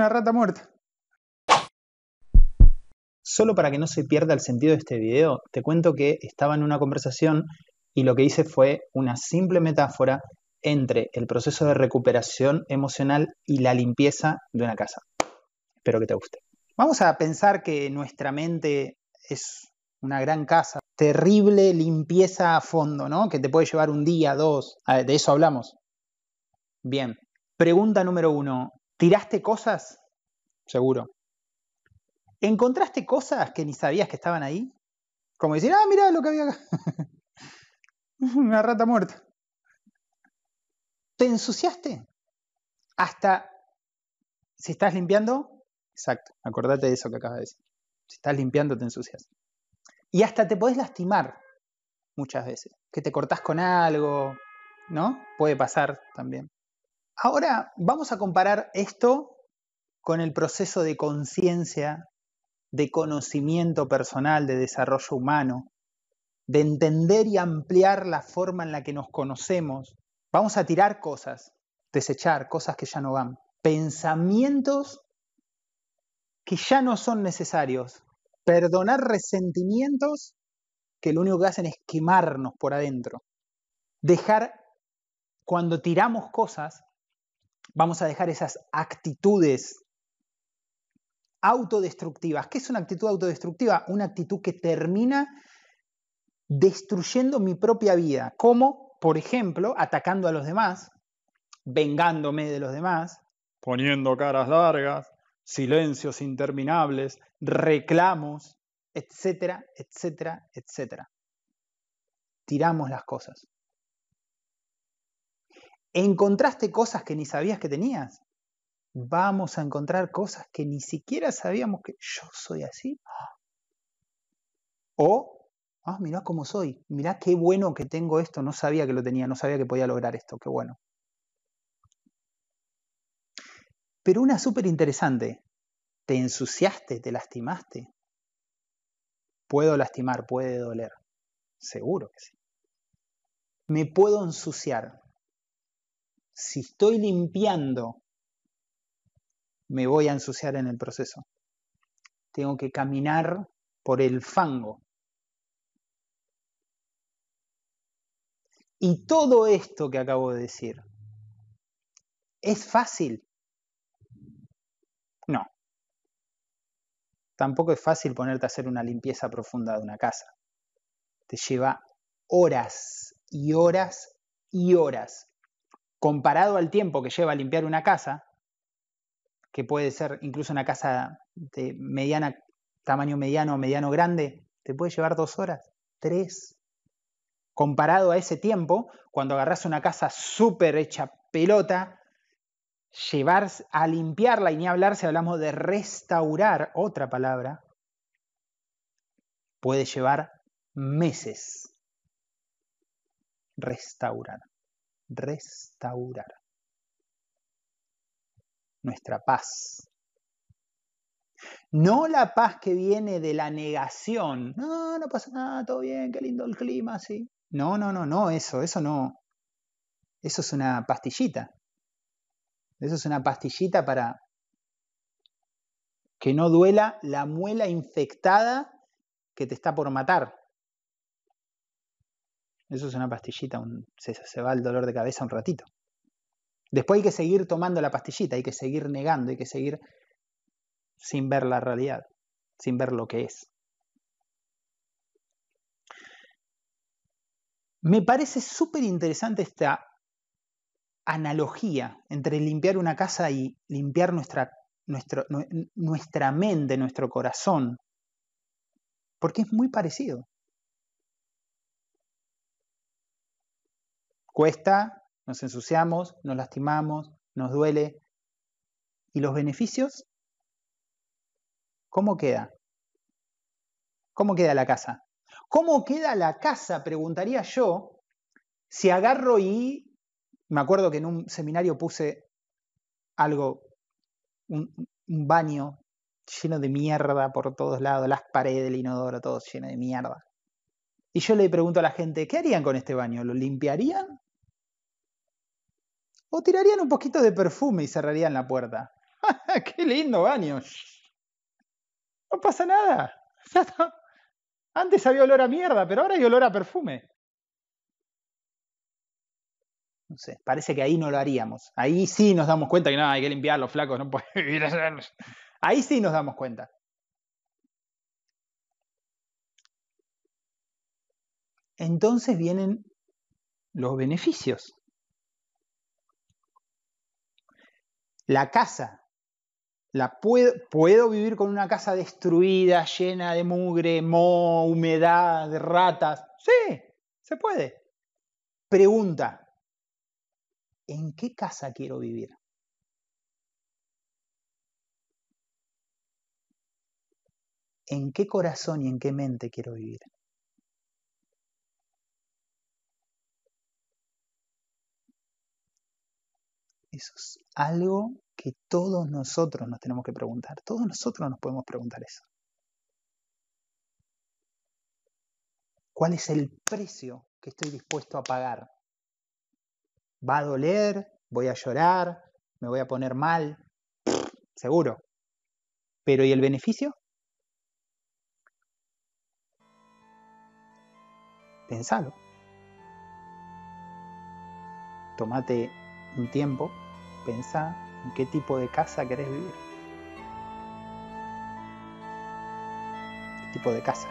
Una rata muerta. Solo para que no se pierda el sentido de este video, te cuento que estaba en una conversación y lo que hice fue una simple metáfora entre el proceso de recuperación emocional y la limpieza de una casa. Espero que te guste. Vamos a pensar que nuestra mente es una gran casa, terrible limpieza a fondo, ¿no? Que te puede llevar un día, dos. de eso hablamos. Bien. Pregunta número uno. ¿Tiraste cosas? Seguro. ¿Encontraste cosas que ni sabías que estaban ahí? Como decir, ah, mira lo que había acá. Una rata muerta. ¿Te ensuciaste? Hasta si estás limpiando, exacto, acordate de eso que acabas de decir. Si estás limpiando, te ensucias. Y hasta te podés lastimar muchas veces, que te cortás con algo, ¿no? Puede pasar también. Ahora vamos a comparar esto con el proceso de conciencia, de conocimiento personal, de desarrollo humano, de entender y ampliar la forma en la que nos conocemos. Vamos a tirar cosas, desechar cosas que ya no van, pensamientos que ya no son necesarios, perdonar resentimientos que lo único que hacen es quemarnos por adentro. Dejar, cuando tiramos cosas, vamos a dejar esas actitudes autodestructivas. ¿Qué es una actitud autodestructiva? Una actitud que termina destruyendo mi propia vida, como, por ejemplo, atacando a los demás, vengándome de los demás, poniendo caras largas, silencios interminables, reclamos, etcétera, etcétera, etcétera. Tiramos las cosas. ¿Encontraste cosas que ni sabías que tenías? Vamos a encontrar cosas que ni siquiera sabíamos que yo soy así. O, ah, mirá cómo soy, mirá qué bueno que tengo esto, no sabía que lo tenía, no sabía que podía lograr esto, qué bueno. Pero una súper interesante, ¿te ensuciaste, te lastimaste? Puedo lastimar, puede doler, seguro que sí. Me puedo ensuciar. Si estoy limpiando, me voy a ensuciar en el proceso. Tengo que caminar por el fango. Y todo esto que acabo de decir, ¿es fácil? No. Tampoco es fácil ponerte a hacer una limpieza profunda de una casa. Te lleva horas y horas y horas. Comparado al tiempo que lleva limpiar una casa, que puede ser incluso una casa de tamaño mediano o mediano grande, te puede llevar dos horas, tres. Comparado a ese tiempo, cuando agarras una casa súper hecha pelota, llevar a limpiarla y ni hablar si hablamos de restaurar, otra palabra, puede llevar meses. Restaurar, restaurar nuestra paz. No la paz que viene de la negación. No, no pasa nada, todo bien, qué lindo el clima, sí. No, no, no, no, eso, eso no. Eso es una pastillita. Eso es una pastillita para que no duela la muela infectada que te está por matar. Eso es una pastillita, se, se, va el dolor de cabeza un ratito. Después hay que seguir tomando la pastillita, hay que seguir negando, hay que seguir sin ver la realidad, sin ver lo que es. Me parece súper interesante esta analogía entre limpiar una casa y limpiar nuestra, nuestra mente, nuestro corazón, porque es muy parecido. Cuesta, nos ensuciamos, nos lastimamos, nos duele. ¿Y los beneficios? ¿Cómo queda? ¿Cómo queda la casa? ¿Cómo queda la casa? Preguntaría yo si agarro y me acuerdo que en un seminario puse algo, un, baño lleno de mierda por todos lados, las paredes del inodoro, todo lleno de mierda. Y yo le pregunto a la gente, ¿qué harían con este baño? ¿Lo limpiarían? ¿O tirarían un poquito de perfume y cerrarían la puerta? ¡Qué lindo baño! No pasa nada. Antes había olor a mierda, pero ahora hay olor a perfume. No sé, parece que ahí no lo haríamos. Ahí sí nos damos cuenta que no, hay que limpiar los flacos, no puede vivir Ahí sí nos damos cuenta. Entonces vienen los beneficios. La casa. La puedo, puedo vivir con una casa destruida, llena de mugre, moho, humedad, de ratas. Sí, se puede. Pregunta, ¿en qué casa quiero vivir? ¿En qué corazón y en qué mente quiero vivir? Eso es algo que todos nosotros nos tenemos que preguntar. Todos nosotros nos podemos preguntar eso. ¿Cuál es el precio que estoy dispuesto a pagar? ¿Va a doler? ¿Voy a llorar? ¿Me voy a poner mal? Seguro. Pero ¿y el beneficio? Pensalo. Tómate un tiempo Pensá en qué tipo de casa querés vivir. ¿Qué tipo de casa?